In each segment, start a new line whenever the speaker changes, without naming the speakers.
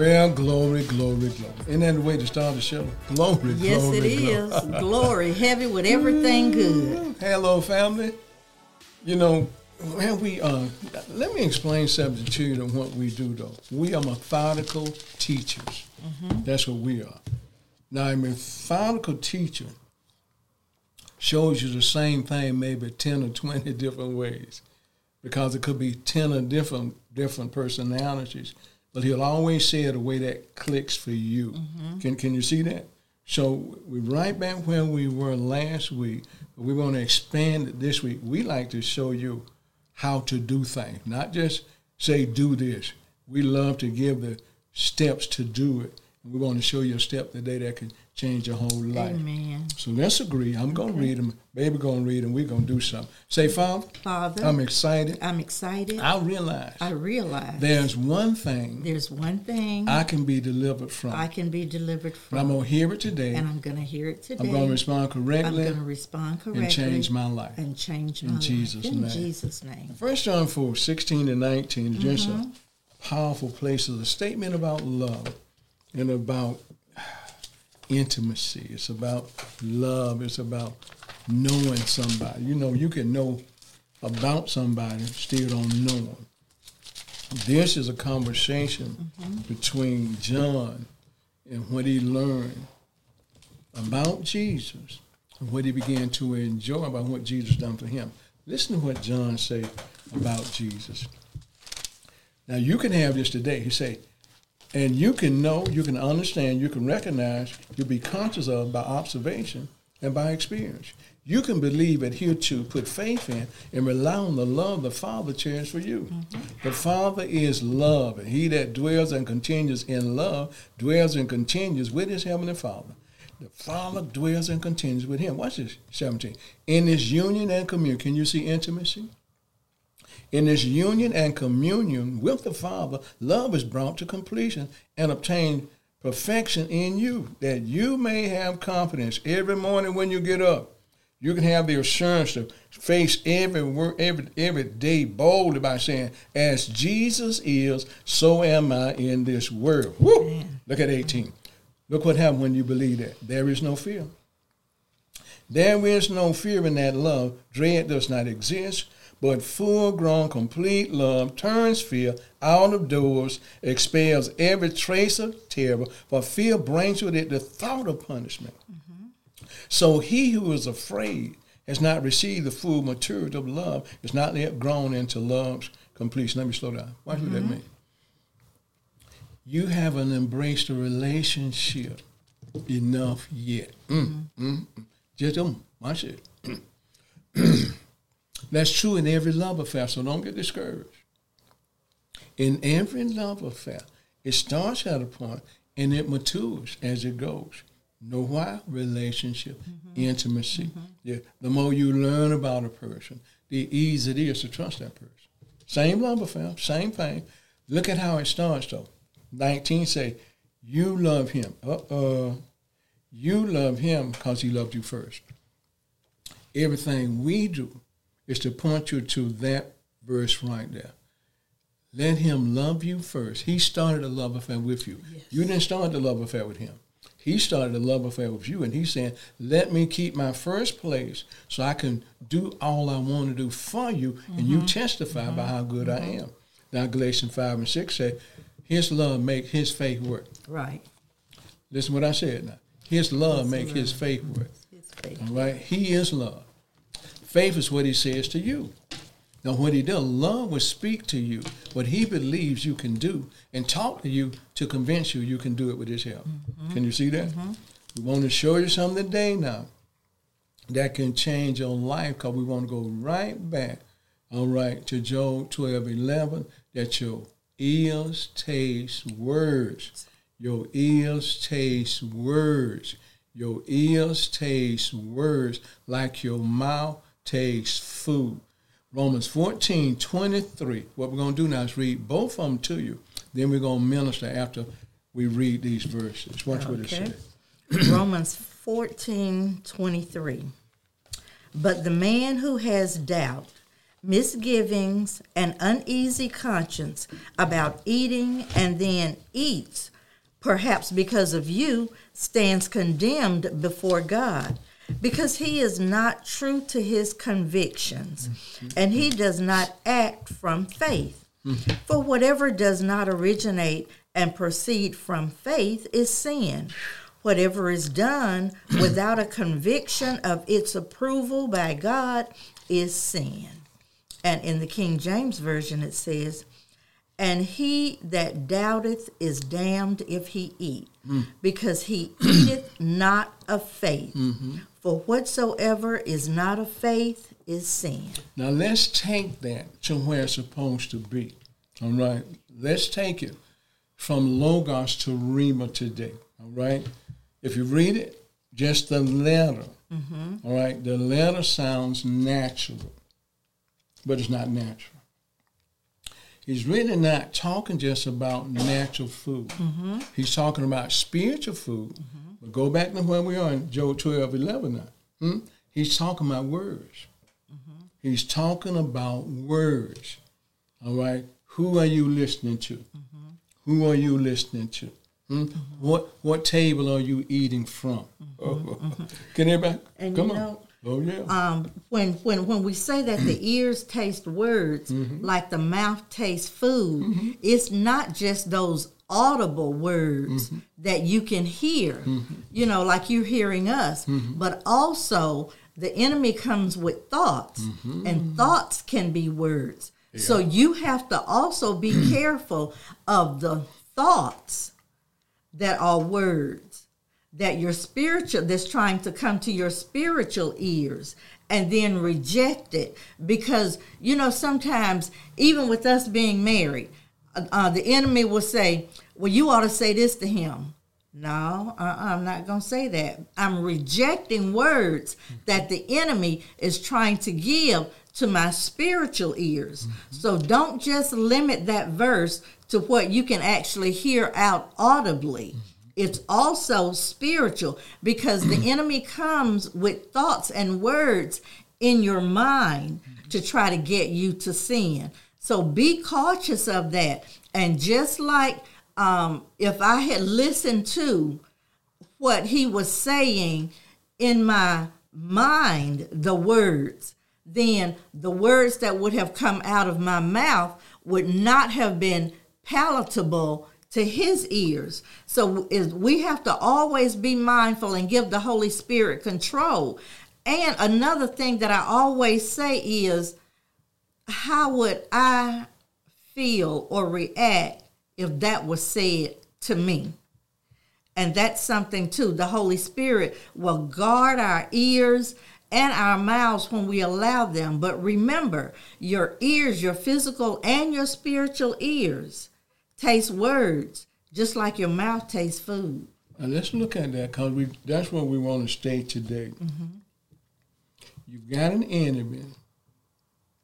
Well, glory, glory, glory. Isn't that the way to start the show? Glory,
Yes,
glory,
it is.
glory.
Glory, heavy with everything good.
Hello, family. You know, when we uh, let me explain something to you of what we do. Though we are methodical teachers. That's what we are. Now, a methodical teacher shows you the same thing maybe ten or twenty different ways, because it could be ten or different different personalities. But he'll always say it a way that clicks for you. Mm-hmm. Can Can you see that? So we're right back where we were last week, but we want to expand it this week. We like to show you how to do things, not just say do this. We love to give the steps to do it. And we want to show you a step today that can change your whole life.
Amen.
So let's agree. I'm going to read them. Baby going to read them. We're going to do something. Say, Father,
Father,
I'm excited.
I'm excited.
I realize
I realize
there's one thing
there's one thing
I can be delivered from.
I can be delivered
And I'm going to hear it today.
and I'm going to hear it today.
I'm going to respond correctly.
I'm going to respond correctly
and change my life.
and change
In
my
Jesus'
life. In
name.
Jesus' name.
First John 4, 16 and 19 is just
Mm-hmm.
a powerful place. It's a statement about love and about intimacy. It's about love. It's about knowing somebody. You know, you can know about somebody, still don't know them. This is a conversation mm-hmm. between John and what he learned about Jesus and what he began to enjoy about what Jesus done for him. Listen to what John said about Jesus. Now you can have this today. He say, and you can know, you can understand, you can recognize, you'll be conscious of by observation and by experience. You can believe, adhere to, put faith in, and rely on the love the Father cherishes for you. Mm-hmm. The Father is love, and he that dwells and continues in love dwells and continues with his heavenly Father. The Father dwells and continues with him. Watch this, 17. In this union and communion, can you see intimacy? In this union and communion with the Father, love is brought to completion and obtained perfection in you, that you may have confidence every morning when you get up. You can have the assurance to face every wor- every every day boldly by saying, "As Jesus is, so am I in this world." Woo! Look at 18. Look what happened when you believe that. There is no fear. There is no fear in that love. Dread does not exist, but full grown, complete love turns fear out of doors, expels every trace of terror, for fear brings with it the thought of punishment. So he who is afraid has not received the full maturity of love, is not yet grown into love's completion. Let me slow down. Watch what that means. You haven't embraced a relationship enough yet. Mm, mm, mm. Just um, watch it. That's true in every love affair, so don't get discouraged. In every love affair, it starts at a point and it matures as it goes. Know why? Relationship, mm-hmm. intimacy. Mm-hmm. Yeah. The more you learn about a person, the easier it is to trust that person. Same love affair, same thing. Look at how it starts though. 19 say, you love him. Uh-uh. You love him because he loved you first. Everything we do is to point you to that verse right there. Let him love you first. He started a love affair with you. You didn't start the love affair with him. He started a love affair with you, and he's saying, Let me keep my first place so I can do all I want to do for you, and you mm-hmm. testify by how good I mm-hmm. am. Now, Galatians 5 and 6 say, His love make his faith work.
Right.
Listen what I said now. His love make his faith work.
His faith.
All right? He is love. Faith is what he says to you. Now, what he does, love will speak to you what he believes you can do and talk to you to convince you you can do it with his help. Mm-hmm. Can you see that? Mm-hmm. We want to show you something today now that can change your life because we want to go right back, all right, to Job 12 11, that your ears taste words. Your ears taste words. Your ears taste words like your mouth tastes food. Romans 14, 23. What we're going to do now is read both of them to you. Then we're going to minister after we read these verses. Watch what it says.
Romans 14 23. But the man who has doubt misgivings, and uneasy conscience about eating and then eats, perhaps because of you, stands condemned before God. Because he is not true to his convictions, and he does not act from faith. For whatever does not originate and proceed from faith is sin. Whatever is done without a conviction of its approval by God is sin. And in the King James Version it says, And he that doubteth is damned if he eat, because he eateth not of faith. For whatsoever is not of faith is sin.
Now let's take that to where it's supposed to be. All right. Let's take it from Logos to Rhema today. All right. If you read it, just the letter. Mm-hmm. all right. The letter sounds natural, but it's not natural. He's really not talking just about natural food. Mm-hmm. He's talking about spiritual food. Mm-hmm. But go back to where we are in Job 12, 11 now. Hmm? He's talking about words. Mm-hmm. He's talking about words. All right. Who are you listening to? Mm-hmm. Who are you listening to? Hmm? Mm-hmm. What what table are you eating from? Can everybody
And
come
you
on? Oh yeah.
um, when when when we say that the ears taste words mm-hmm. like the mouth tastes food, mm-hmm. it's not just those audible words mm-hmm. that you can hear, you know, like you're hearing us, but also the enemy comes with thoughts, and thoughts can be words. So you have to also be careful of the thoughts that are words that your spiritual that's trying to come to your spiritual ears and then reject it. Because you know sometimes even with us being married uh, uh, the enemy will say well you ought to say this to him. No uh, i'm not going to say that. I'm rejecting words that the enemy is trying to give to my spiritual ears. So don't just limit that verse to what you can actually hear out audibly it's also spiritual because the enemy comes with thoughts and words in your mind to try to get you to sin. So be cautious of that. And just like um, if I had listened to what he was saying in my mind, the words, then the words that would have come out of my mouth would not have been palatable to his ears. So we have to always be mindful and give the Holy Spirit control. And another thing that I always say is how would I feel or react if that was said to me? And that's something too. The Holy Spirit will guard our ears and our mouths when we allow them. But remember, your ears, your physical and your spiritual ears, taste words just like your mouth tastes food.
Now let's look at that because we that's where we want to stay today. Mm-hmm. You've got an enemy,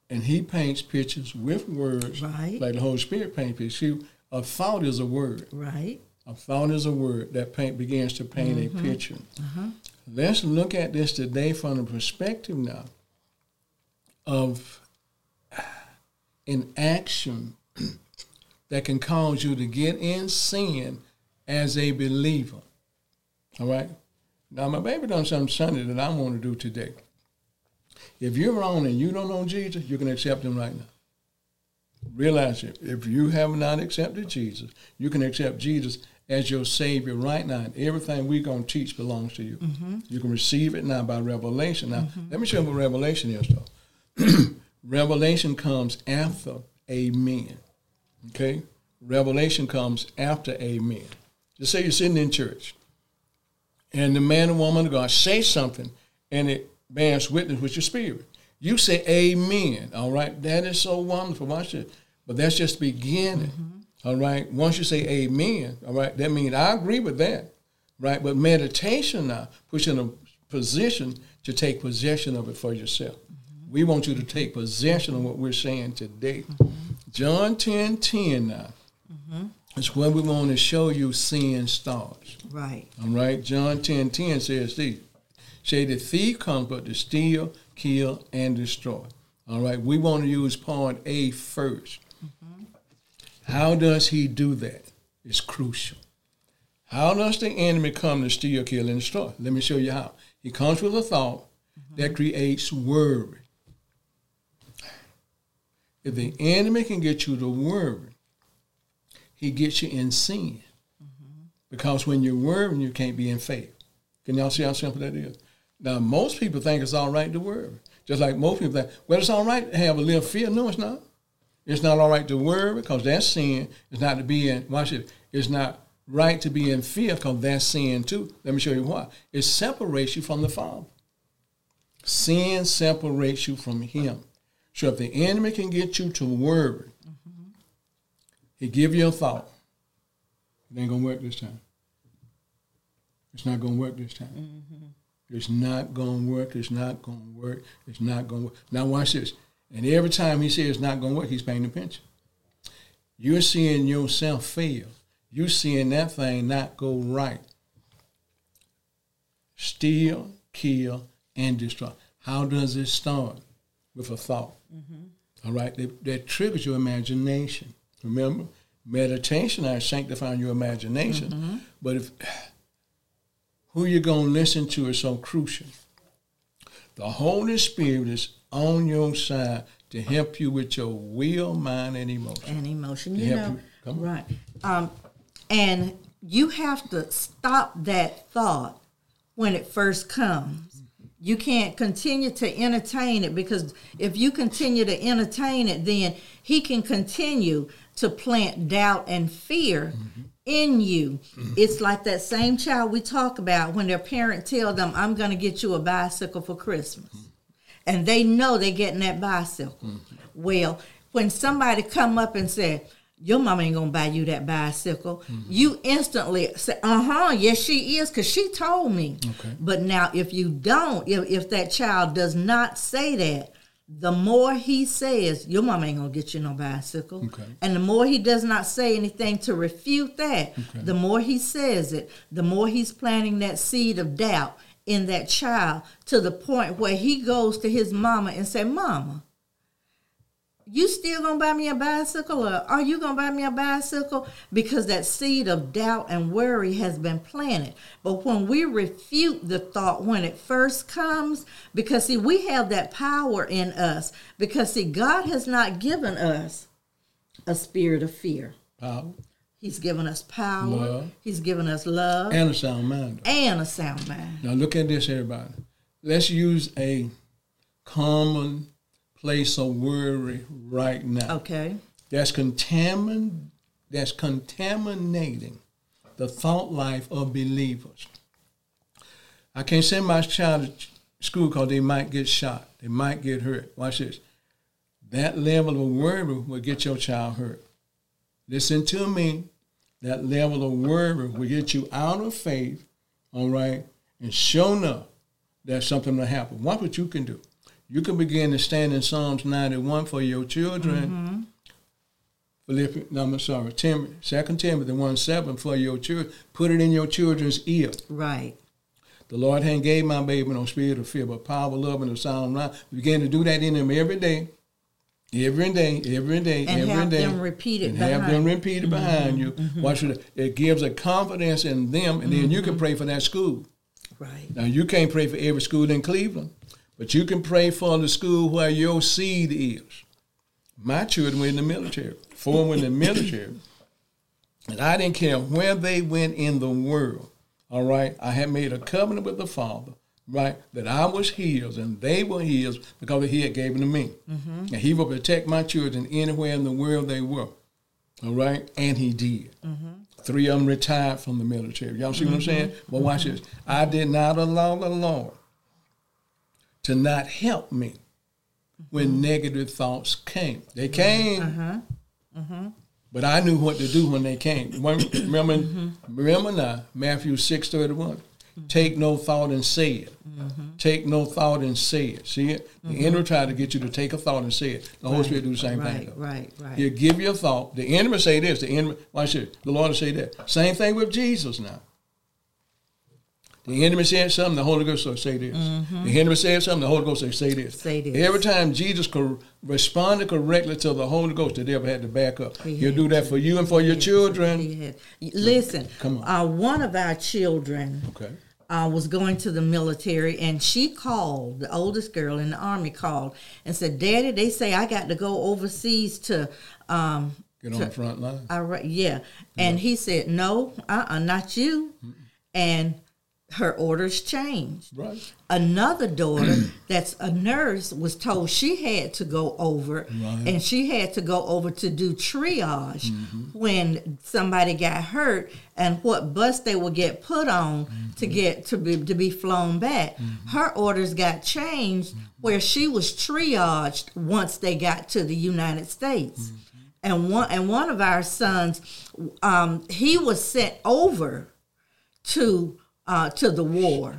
and he paints pictures with words,
Right.
like the Holy Spirit paints pictures. See, a thought is a word.
Right?
A thought is a word that paint begins to paint a mm-hmm. picture. Uh-huh. Let's look at this today from the perspective now of an action that can cause you to get in sin as a believer. All right? Now, my baby done something Sunday that I want to do today. If you're wrong and you don't know Jesus, you can accept him right now. Realize it. If you have not accepted Jesus, you can accept Jesus as your Savior right now. And everything we're going to teach belongs to you. Mm-hmm. You can receive it now by revelation. Now, mm-hmm. let me show you what revelation is, though. revelation comes after amen. Okay? Revelation comes after amen. Just say you're sitting in church and the man and woman of God say something and it bears witness with your spirit. You say amen. All right. That is so wonderful. Watch it. But that's just the beginning. Mm-hmm. all right. Once you say amen, all right, that means I agree with that. Right. But meditation now puts you in a position to take possession of it for yourself. Mm-hmm. We want you to take possession of what we're saying today. Mm-hmm. John 10 10 now. Mm-hmm. It's when we want to show you sin starts.
Right.
All right. John 10 10 says this Say the thief comes but to steal, kill, and destroy. All right, we want to use point A 1st mm-hmm. How does he do that? It's crucial. How does the enemy come to steal, kill, and destroy? Let me show you how. He comes with a thought that mm-hmm. creates worry. If the enemy can get you to worry, he gets you in sin. Because when you're worrying, you can't be in faith. Can y'all see how simple that is? Now, most people think it's all right to worry. Just like most people think, well, it's all right to have a little fear. No, it's not. It's not all right to worry because that's sin. It's not to be in, watch it, it's not right to be in fear because that's sin too. Let me show you why. It separates you from the Father. Sin separates you from Him. So if the enemy can get you to worry, mm-hmm. he give you a thought. It ain't gonna work this time. It's not gonna work this time. Mm-hmm. It's not gonna work. It's not gonna work. It's not gonna work. Now watch this. And every time he says it's not gonna work, he's paying attention. You're seeing yourself fail. You're seeing that thing not go right. Steal, kill, and destroy. How does it start? With a thought. Mm-hmm. All right, that, that triggers your imagination. Remember, meditation is sanctifying your imagination. Mm-hmm. But if who you're going to listen to is so crucial. The Holy Spirit is on your side to help you with your will, mind, and emotion.
And emotion, you know, you. right? Um, and you have to stop that thought when it first comes. You can't continue to entertain it because if you continue to entertain it, then he can continue to plant doubt and fear mm-hmm in you. Mm-hmm. It's like that same child we talk about when their parent tell them, I'm going to get you a bicycle for Christmas. Mm-hmm. And they know they're getting that bicycle. Well, when somebody come up and say, your mama ain't gonna buy you that bicycle. You instantly say, "Uh huh, yes she is," because she told me. Okay. But now, if you don't, if, if that child does not say that, the more he says, your mama ain't gonna get you no bicycle. Okay. And the more he does not say anything to refute that, okay. the more he says it, the more he's planting that seed of doubt in that child to the point where he goes to his mama and say, Mama, you still gonna buy me a bicycle or are you gonna buy me a bicycle? Because that seed of doubt and worry has been planted. But when we refute the thought when it first comes because see we have that power in us because see god has not given us a spirit of fear.
Power.
He's given us power. Love. he's given us love.
And a sound mind.
And a sound mind.
Now look at this everybody. Let's use a common place of worry right now.
Okay.
That's contamin that's contaminating the thought life of believers. I can't send my child to school because they might get shot. They might get hurt. Watch this. That level of worry will get your child hurt. Listen to me. That level of worry will get you out of faith, all right? And sure enough, that something will happen. Watch what you can do you can begin to stand in Psalms 91 for your children. Mm-hmm. Philippians, no, I'm sorry, Tim, 2 Timothy 1 7 for your children. Put it in your children's ear.
Right.
The Lord hadn't gave my baby no spirit of fear, but power, love, and a sound mind. We begin to do that in them every day. Every day, every day,
and
every
have
day.
them repeat it
and
behind.
have them repeat it behind mm-hmm. you. Mm-hmm. Watch it. It gives a confidence in them, and then you can mm-hmm. pray for that school.
Right.
Now you can't pray for every school in Cleveland. But you can pray for the school where your seed is. My children were in the military. Four were in the military. And I didn't care where they went in the world. All right. I had made a covenant with the Father, right, that I was his and they were his because he had given to me. Mm-hmm. And he will protect my children anywhere in the world they were. All right. And he did. Mm-hmm. Three of them retired from the military. Y'all see mm-hmm. what I'm mm-hmm. saying? Well, watch this. I did not allow the Lord to not help me when mm-hmm. negative thoughts came. They came, uh-huh. Uh-huh. but I knew what to do when they came. Remember, mm-hmm. remember now, Matthew six thirty one. Mm-hmm. Take no thought and say it. Mm-hmm. Take no thought and say it. See it? The mm-hmm. enemy tried to get you to take a thought and say it. The Holy Spirit do the same
right,
thing.
Though. Right, right.
He'll give you a thought. The enemy say this. The enemy, watch it. The Lord will say that. Same thing with Jesus now. The enemy said something, the Holy Ghost will say this. The enemy said something, the Holy Ghost will say this.
Mm-hmm. Say this.
Every time Jesus cor- responded correctly to the Holy Ghost, the devil had to back up.
He
He'll do that for you and for your children.
Listen,
Come on.
Uh, one of our children
Okay.
uh, was going to the military, and she called. The oldest girl in the army called and said, "Daddy, they say I got to go overseas to." Um,
Get on the front line.
Iraq. Yeah, and he said, "No, uh, uh not you," and her orders changed.
Right.
Another daughter that's a nurse was told she had to go over
Right.
and she had to go over to do triage
Mm-hmm.
when somebody got hurt and what bus they would get put on
Mm-hmm.
to get to be to be flown back. Her orders got changed
Mm-hmm.
where she was triaged once they got to the United States.
Mm-hmm.
And one and one of our sons, um, he was sent over to uh, to the war.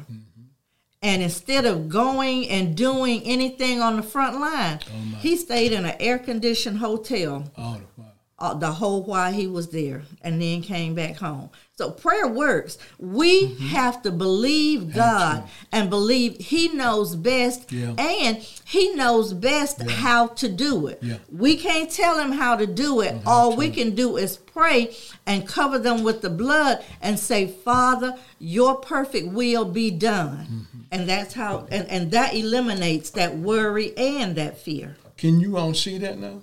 And instead of going and doing anything on the front line, he stayed in an air conditioned hotel
while.
Uh, the whole while he was there and then came back home. So prayer works. We
Mm-hmm.
have to believe God and believe He knows best
Yeah.
and He knows best how to do it.
Yeah.
We can't tell Him how to do it. All we can do is pray and cover them with the blood and say, Father, your perfect will be done.
Mm-hmm.
And that's how, and, and that eliminates that worry and that fear.
Can you all see that now?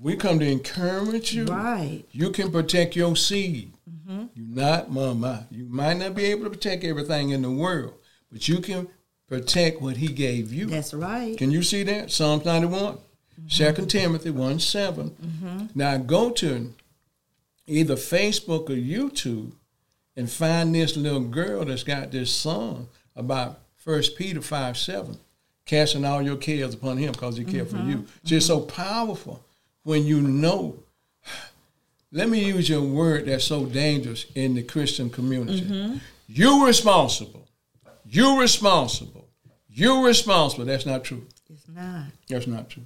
We come to encourage you.
Right.
You can protect your seed.
Mm-hmm.
You're not mama. You might not be able to protect everything in the world, but you can protect what he gave you.
That's right.
Can you see that? Psalms 91. 2 Timothy 1 7. Now go to either Facebook or YouTube and find this little girl that's got this song about 1 Peter 5 7. Casting all your cares upon him because he cared for you. Just so powerful when you know. Let me use your word that's so dangerous in the Christian community. You're responsible. You're responsible. You're responsible. That's not true.
It's not.
That's not true.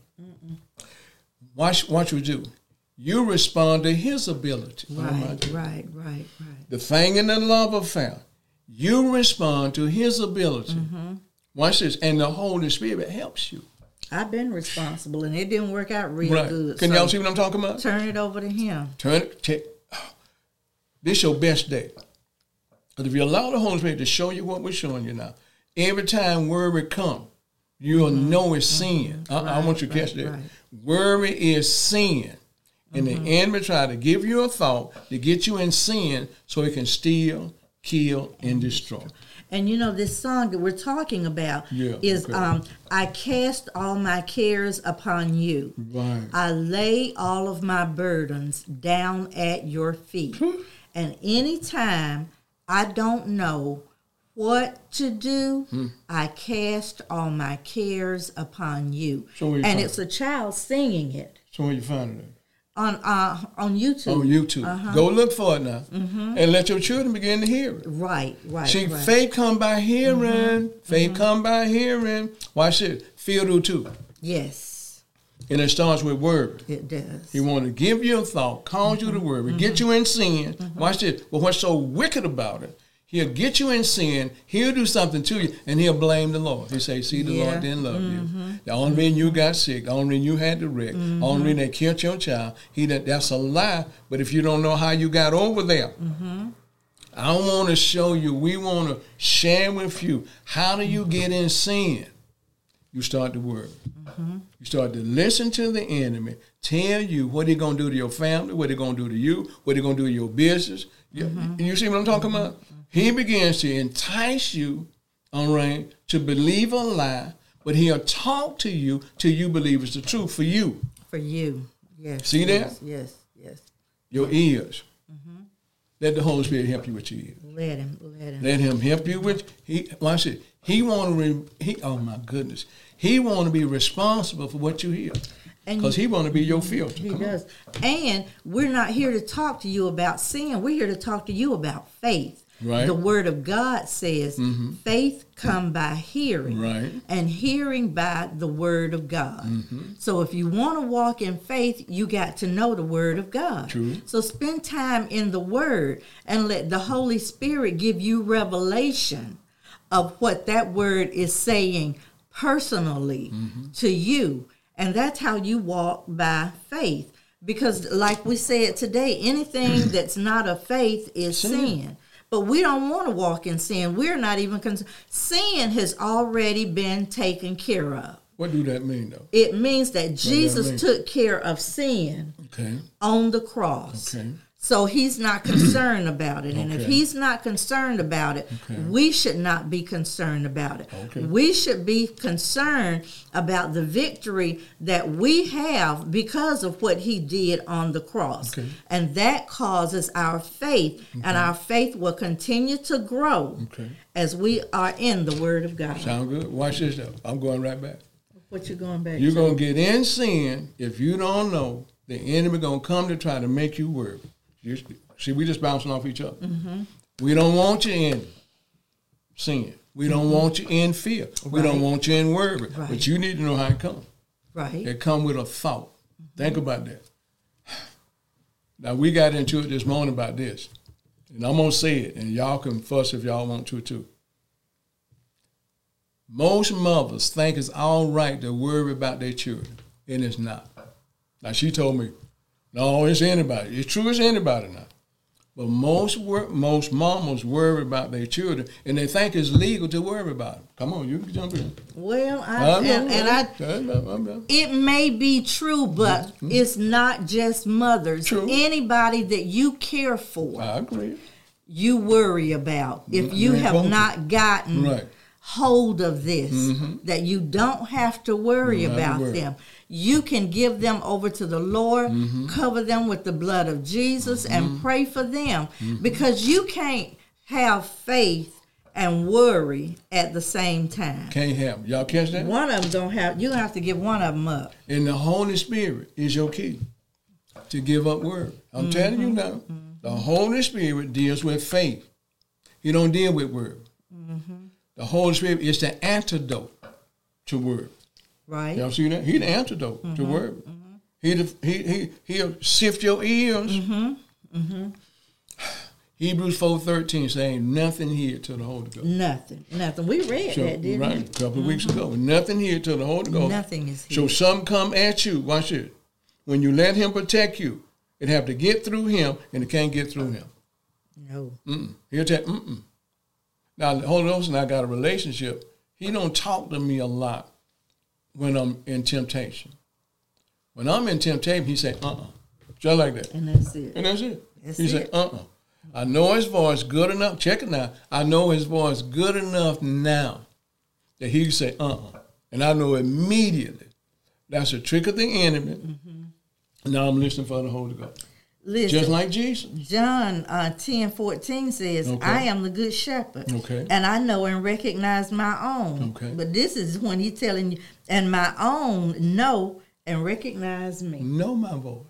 Watch, watch what you do. You respond to his ability. Oh,
Right,
God.
right, right, right.
The thing in the love affair, you respond to his ability.
Mm-hmm.
Watch this, and the Holy Spirit helps you.
I've been responsible, and it didn't work out real
Right?
good.
Can
so
y'all see what I'm talking about?
Turn it over to him.
Turn it. Take, this your best day. Because if you allow the Holy Spirit to show you what we're showing you now, every time worry come, you'll know it's sin. I, I want you to
Mm-hmm. Right,
catch that.
right.
Worry is sin. And
Mm-hmm.
the enemy try to give you a thought to get you in sin so he can steal, kill, and destroy.
And you know this song that we're talking about
Yeah,
is
okay.
um, "I cast all my cares upon you.
Right.
I lay all of my burdens down at your feet. and anytime I don't know what to do,
Hmm.
I cast all my cares upon you."
So
and it's a child singing it
So where you find it?
On uh, on YouTube.
On YouTube.
Uh-huh.
Go look for it now.
Mm-hmm.
And let your children begin to hear it.
Right, right,
See,
right.
faith come by hearing.
Mm-hmm.
Faith come by hearing. Watch this. Feel do too.
Yes,
And it starts with word.
it does.
He want to give you a thought, cause you to worry, get you in sin. Watch this. But what's so wicked about it? He'll get you in sin. He'll do something to you, and he'll blame the Lord. He say, "See, the
Yeah.
Lord didn't love you. Mm-hmm. The only reason you got sick, the only reason you had the wreck, the only mm-hmm. reason they killed your child. He that that's a lie. But if you don't know how you got over there, mm-hmm. I want to show you. We want to share with you. How do you get in sin? You start to worry. You start to listen to the enemy tell you what he gonna do to your family, what he gonna do to you, what he gonna do to your business. You, you see what I'm talking about? He begins to entice you, all right, to believe a lie, but he'll talk to you till you believe it's the truth for you.
For you, yes.
See
yes,
that?
Yes, yes.
Your ears. Let the Holy Spirit help you with your ears.
Let him, let him.
Let him help you with he. Watch it. He want to. Re, he. Oh my goodness. He want to be responsible for what you hear, because he want to be your filter.
He
Come on.
does. And we're not here to talk to you about sin. We're here to talk to you about faith.
Right.
The Word of God says faith come by hearing,
Right.
and hearing by the Word of God.
Mm-hmm.
So if you want to walk in faith, you got to know the Word of God.
True.
So spend time in the Word and let the Holy Spirit give you revelation of what that Word is saying personally
Mm-hmm.
to you. And that's how you walk by faith. Because, like we said today, anything that's not of faith is sin. But we don't want to walk in sin. We're not even concerned. Sin has already been taken care of.
What do that mean, though?
It means that Jesus
mean?
took care of sin
Okay.
on the cross.
Okay.
So he's not concerned about it. And if he's not concerned about it,
Okay.
we should not be concerned about it.
Okay.
We should be concerned about the victory that we have because of what he did on the cross.
Okay.
And that causes our faith, and our faith will continue to grow
Okay.
as we are in the Word of God.
Sound good? Watch this, though. I'm going right back.
What you going back
You're
to?
to get in sin if you don't know the enemy going to come to try to make you worry. You, see, we just bouncing off each other.
Mm-hmm.
We don't want you in sin. We don't want you in fear. We don't
Mm-hmm.
Want you in worry.
Right.
But you need to know how it comes.
right.
It come with a thought. Think about that. Now we got into it this morning about this, and I'm gonna say it, and y'all can fuss if y'all want to too. Most mothers think it's all right to worry about their children, and it's not. Now she told me, no, it's anybody. It's true, it's anybody now. But most wor- most mamas worry about their children, and they think it's legal to worry about them. Come on, you can jump in.
Well, I,
I'm
and, and I It may be true, but mm-hmm. it's not just mothers.
True.
Anybody that you care for,
I agree.
you worry about. If you
you
have not gotten
Right.
Hold of this, that you don't have to worry
You don't have to
about
worry.
them. You can give them over to the Lord,
Mm-hmm.
cover them with the blood of Jesus, and pray for them
Mm-hmm.
because you can't have faith and worry at the same time.
Can't have. Y'all catch that?
One of them don't have. You have to give one of them up.
And the Holy Spirit is your key to give up word. I'm telling you now, the Holy Spirit deals with faith. He don't deal with word. The Holy Spirit is the antidote to word.
Right.
Y'all see that? He the antidote to mm-hmm. word. He, the, he he he'll sift your ears. Mm-hmm. mm-hmm. Hebrews four thirteen saying nothing here to the Holy Ghost.
Nothing. Nothing. We read
So,
that, didn't
right, a couple of weeks mm-hmm. ago. Nothing here to the Holy
we?
Ghost.
Nothing is here.
So some come at you. Watch it. When you let him protect you, it have to get through him, and it can't get through him.
no.
Mm-mm. He'll tell. Mm-mm. Now the Holy Ghost and I got a relationship. He don't talk to me a lot when I'm in temptation. When I'm in temptation, he say, "Uh-uh," just like that,
And that's it.
and that's it.
That's
he say,
it.
"Uh-uh." I know his voice good enough. Check it now. I know his voice good enough now that he can say, "Uh-uh," and I know immediately that's a trick of the enemy.
Mm-hmm.
Now I'm listening for the Holy Ghost,
Listen,
just like Jesus.
John uh, 10 14 says,
Okay.
I am the good shepherd.
Okay.
And I know and recognize my own.
Okay.
But this is when he's telling you, and my own know and recognize me.
know my voice.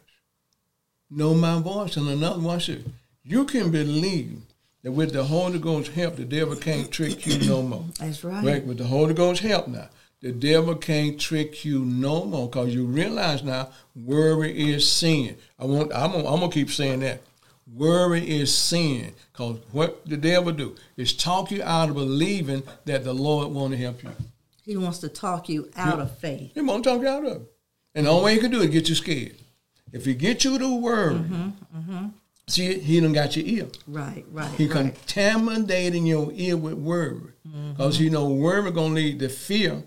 Know my voice. And another one said, you can believe that with the Holy Ghost help, the devil can't trick you no more.
That's right.
Right? With the Holy Ghost help now, the devil can't trick you no more because you realize now worry is sin. I want I'm gonna, I'm gonna keep saying that. Worry is sin because what the devil do is talk you out of believing that the Lord want to help you.
He wants to talk you out of faith.
He won't talk you out of it. And the only way he can do it is get you scared. If he get you to worry, mm-hmm, mm-hmm. see, he done got your ear.
Right, right.
He
right.
contaminating your ear with worry. Mm-hmm. Because you know worry gonna lead to fear.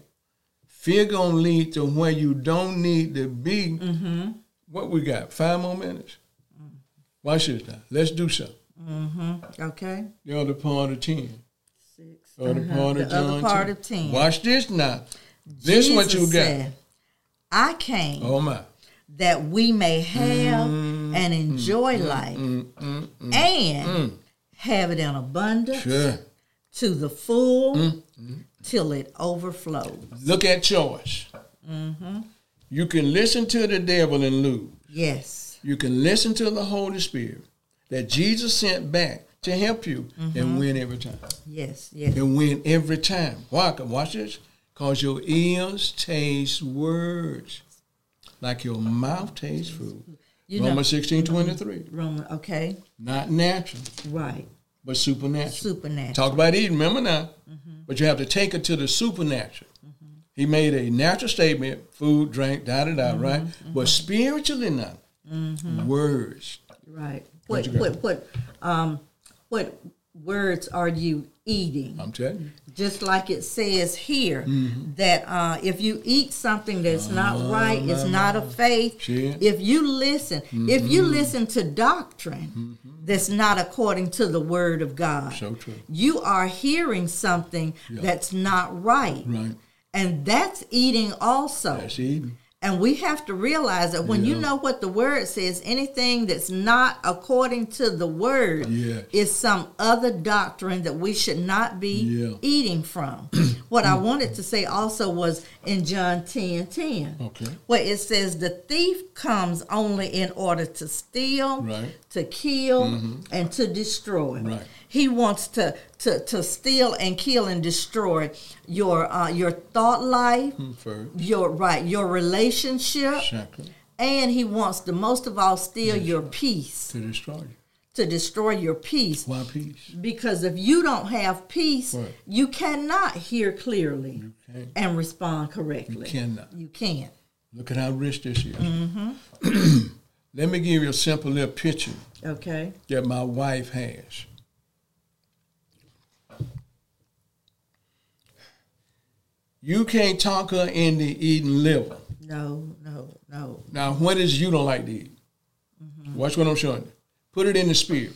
Fear gonna lead to where you don't need to be. Mm-hmm. What we got? Five more minutes. Watch this now. Let's do something. Mm-hmm.
Okay.
The other part of ten.
Six.
The uh-huh. other part of
The other part
10.
of 10.
Watch this now. This what you got.
said, I came
Oh my.
that we may have
Mm,
and enjoy life and have it in abundance
Sure.
To the full
Mm,
till it overflows.
Look at choice. You can listen to the devil and lose.
Yes.
You can listen to the Holy Spirit that Jesus sent back to help you and win every time.
Yes, yes.
And win every time. Why? Watch this. Because your ears taste words like your mouth tastes food.
You
Romans sixteen twenty three.
Roman, okay,
Not natural,
right.
But supernatural.
Supernatural.
Talk about eating, remember now. Mm-hmm. But you have to take it to the supernatural. Mm-hmm. He made a natural statement, food, drink, da da da, right? Mm-hmm. But spiritually now, words.
Right.
What
what what um what words are you eating?
I'm telling you.
Just like it says here
Mm-hmm.
that uh, if you eat something that's not right, it's not of faith.
See?
If you listen, if you
Mm-hmm.
listen to doctrine that's not according to the word of God,
So
you are hearing something
Yeah.
that's not right.
Right.
And that's eating also.
That's eating.
And we have to realize that when you know what the word says, anything that's not according to the word
Yes.
is some other doctrine that we should not be
Yeah.
eating from. what I wanted to say also was in John 10 10,
Okay.
where it says, The thief comes only in order to steal,
Right.
to kill, mm-hmm. and to destroy.
Right.
He wants to, to, to steal and kill and destroy your uh, your thought life,
First,
your right your relationship
second,
and he wants to most of all steal your peace
to destroy you.
to destroy your peace
Why peace?
because if you don't have peace
Right.
you cannot hear clearly and respond correctly
You cannot.
you can't
Look at how rich this is.
Mm-hmm.
Let me give you a simple little picture
okay
that my wife has. You can't talk her into eating liver.
no no no
Now, what is you don't like to eat?
Mm-hmm.
Watch what I'm showing you. Put it in the spirit.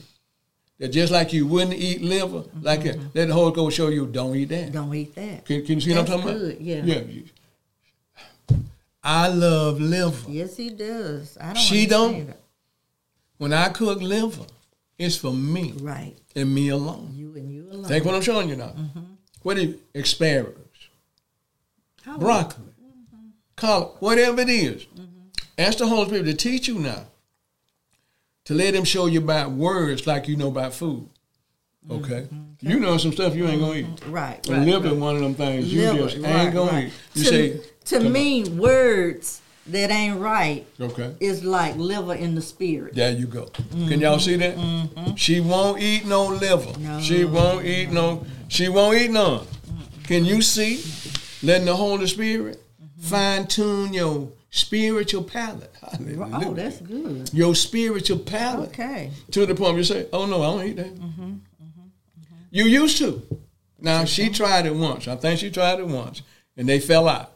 That just like you wouldn't eat liver, like that, let the Holy Ghost show you, don't eat that.
Mm-hmm. don't eat that
Can, can you see what I'm talking
good,
about?
yeah.
Yeah. I love liver.
yes he does i don't
She don't. When I cook liver, it's for me
right
and me alone.
you and you alone
Think what I'm showing you now.
Mm-hmm.
What is asparagus, Broccoli, collard, whatever it is.
Mm-hmm.
Ask the Holy Spirit to teach you now. To let him show you about words like you know about food. Mm-hmm. Okay? Mm-hmm. You know some stuff you ain't gonna eat. Mm-hmm.
right
And
right,
liver
right.
one of them things you
Liver,
just ain't
right,
gonna
right.
eat. You
to,
say,
to me words that ain't right
okay.
is like liver in the spirit.
There you go. Can y'all see that? She won't eat no liver.
No.
She won't eat no. She won't eat none. Can you see? Letting the Holy Spirit fine tune your spiritual palate. Hallelujah.
Oh, that's good.
your spiritual palate
Okay.
to the point where you say, "Oh no, I don't eat that." You used to. Now she tried it once. I think she tried it once, and they fell out.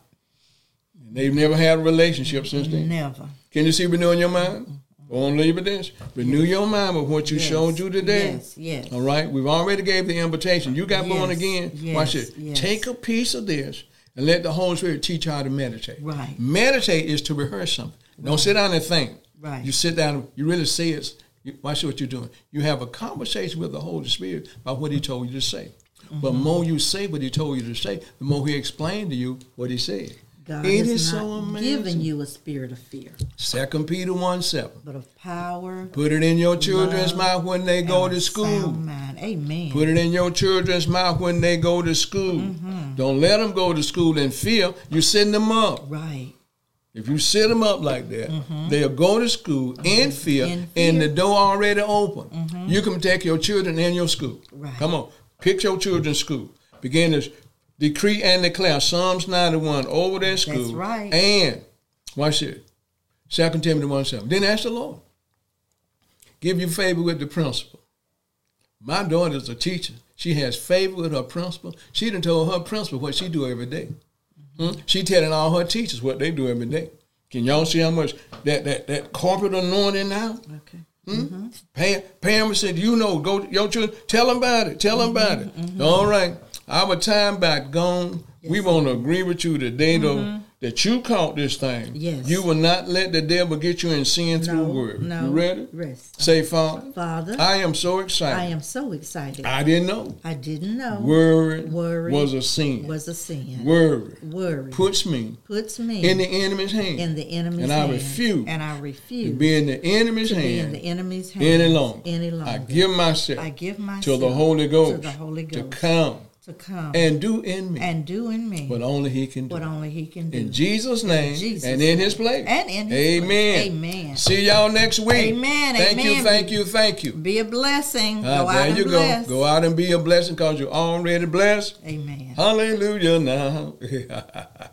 And they've never had a relationship since then.
Never.
Can you see renewing your mind? Leave it this. Renew your mind with what you
Yes.
showed you today.
Yes, yes.
All right. We've already gave the invitation. You got born again.
yes,
Watch it.
yes.
Take a piece of this and let the Holy Spirit teach you how to meditate.
Right.
Meditate is to rehearse something. Don't sit down and think.
Right.
You sit down. and You really say it. You, watch what you're doing. You have a conversation with the Holy Spirit about what He told you to say. But
Mm-hmm.
more you say what He told you to say, the more He explained to you what He said.
God
it is
not
so amazing.
given you a spirit of fear,
Second Peter one seven.
but of power.
Put it in your children's mouth when they go to school.
mind. Amen.
Put it in your children's mouth when they go to school.
Mm-hmm.
Don't let them go to school in fear. You're setting them up.
right.
If you set them up like that, they'll go to school in fear,
Mm-hmm. In
and the door already open. You can take your children in your school.
Right.
Come on, pick your children's school. Begin to decree and declare Psalms 91 over their school.
That's right.
And watch it. Second Timothy 1 7. Then ask the Lord. Give you favor with the principal. My daughter's a teacher. She has favor with her principal. She done told her principal what she do every day. Hmm? She telling all her teachers what they do every day. Can y'all see how much that that that corporate anointing now?
Okay.
Hmm? Pam, Pam said, "You know, go your children. Tell them about it. Tell them about it. All right, our time back gone. we want to agree with you today, though. Mm-hmm. that you caught this thing.
Yes.
You will not let the devil get you in sin through
No,
worry.
no.
You ready?
Rest.
Say, Father,
Father,
I am so excited.
I am so excited.
I didn't know.
I didn't know
Worry,
Worry
was a sin.
was a sin.
Worry
Worry
puts me
puts me
in the enemy's hand.
in the enemy's hand.
And I refuse
and I refuse.
to be in the enemy's
to be in the enemy's hand
any longer.
Any longer.
I give myself
I give myself
to the Holy Ghost,
to the Holy Ghost.
to come
to come
and do in me
and do in me
what only He can do.
what only He can do.
In Jesus' name
Jesus'
and in. His place.
And in His
Amen.
place. Amen.
See y'all next week.
Amen,
Thank you, thank you, thank you.
Be a blessing.
Ah,
go out
there
and
you
bless.
go. Go out and be a blessing because you're already blessed.
Amen.
Hallelujah now.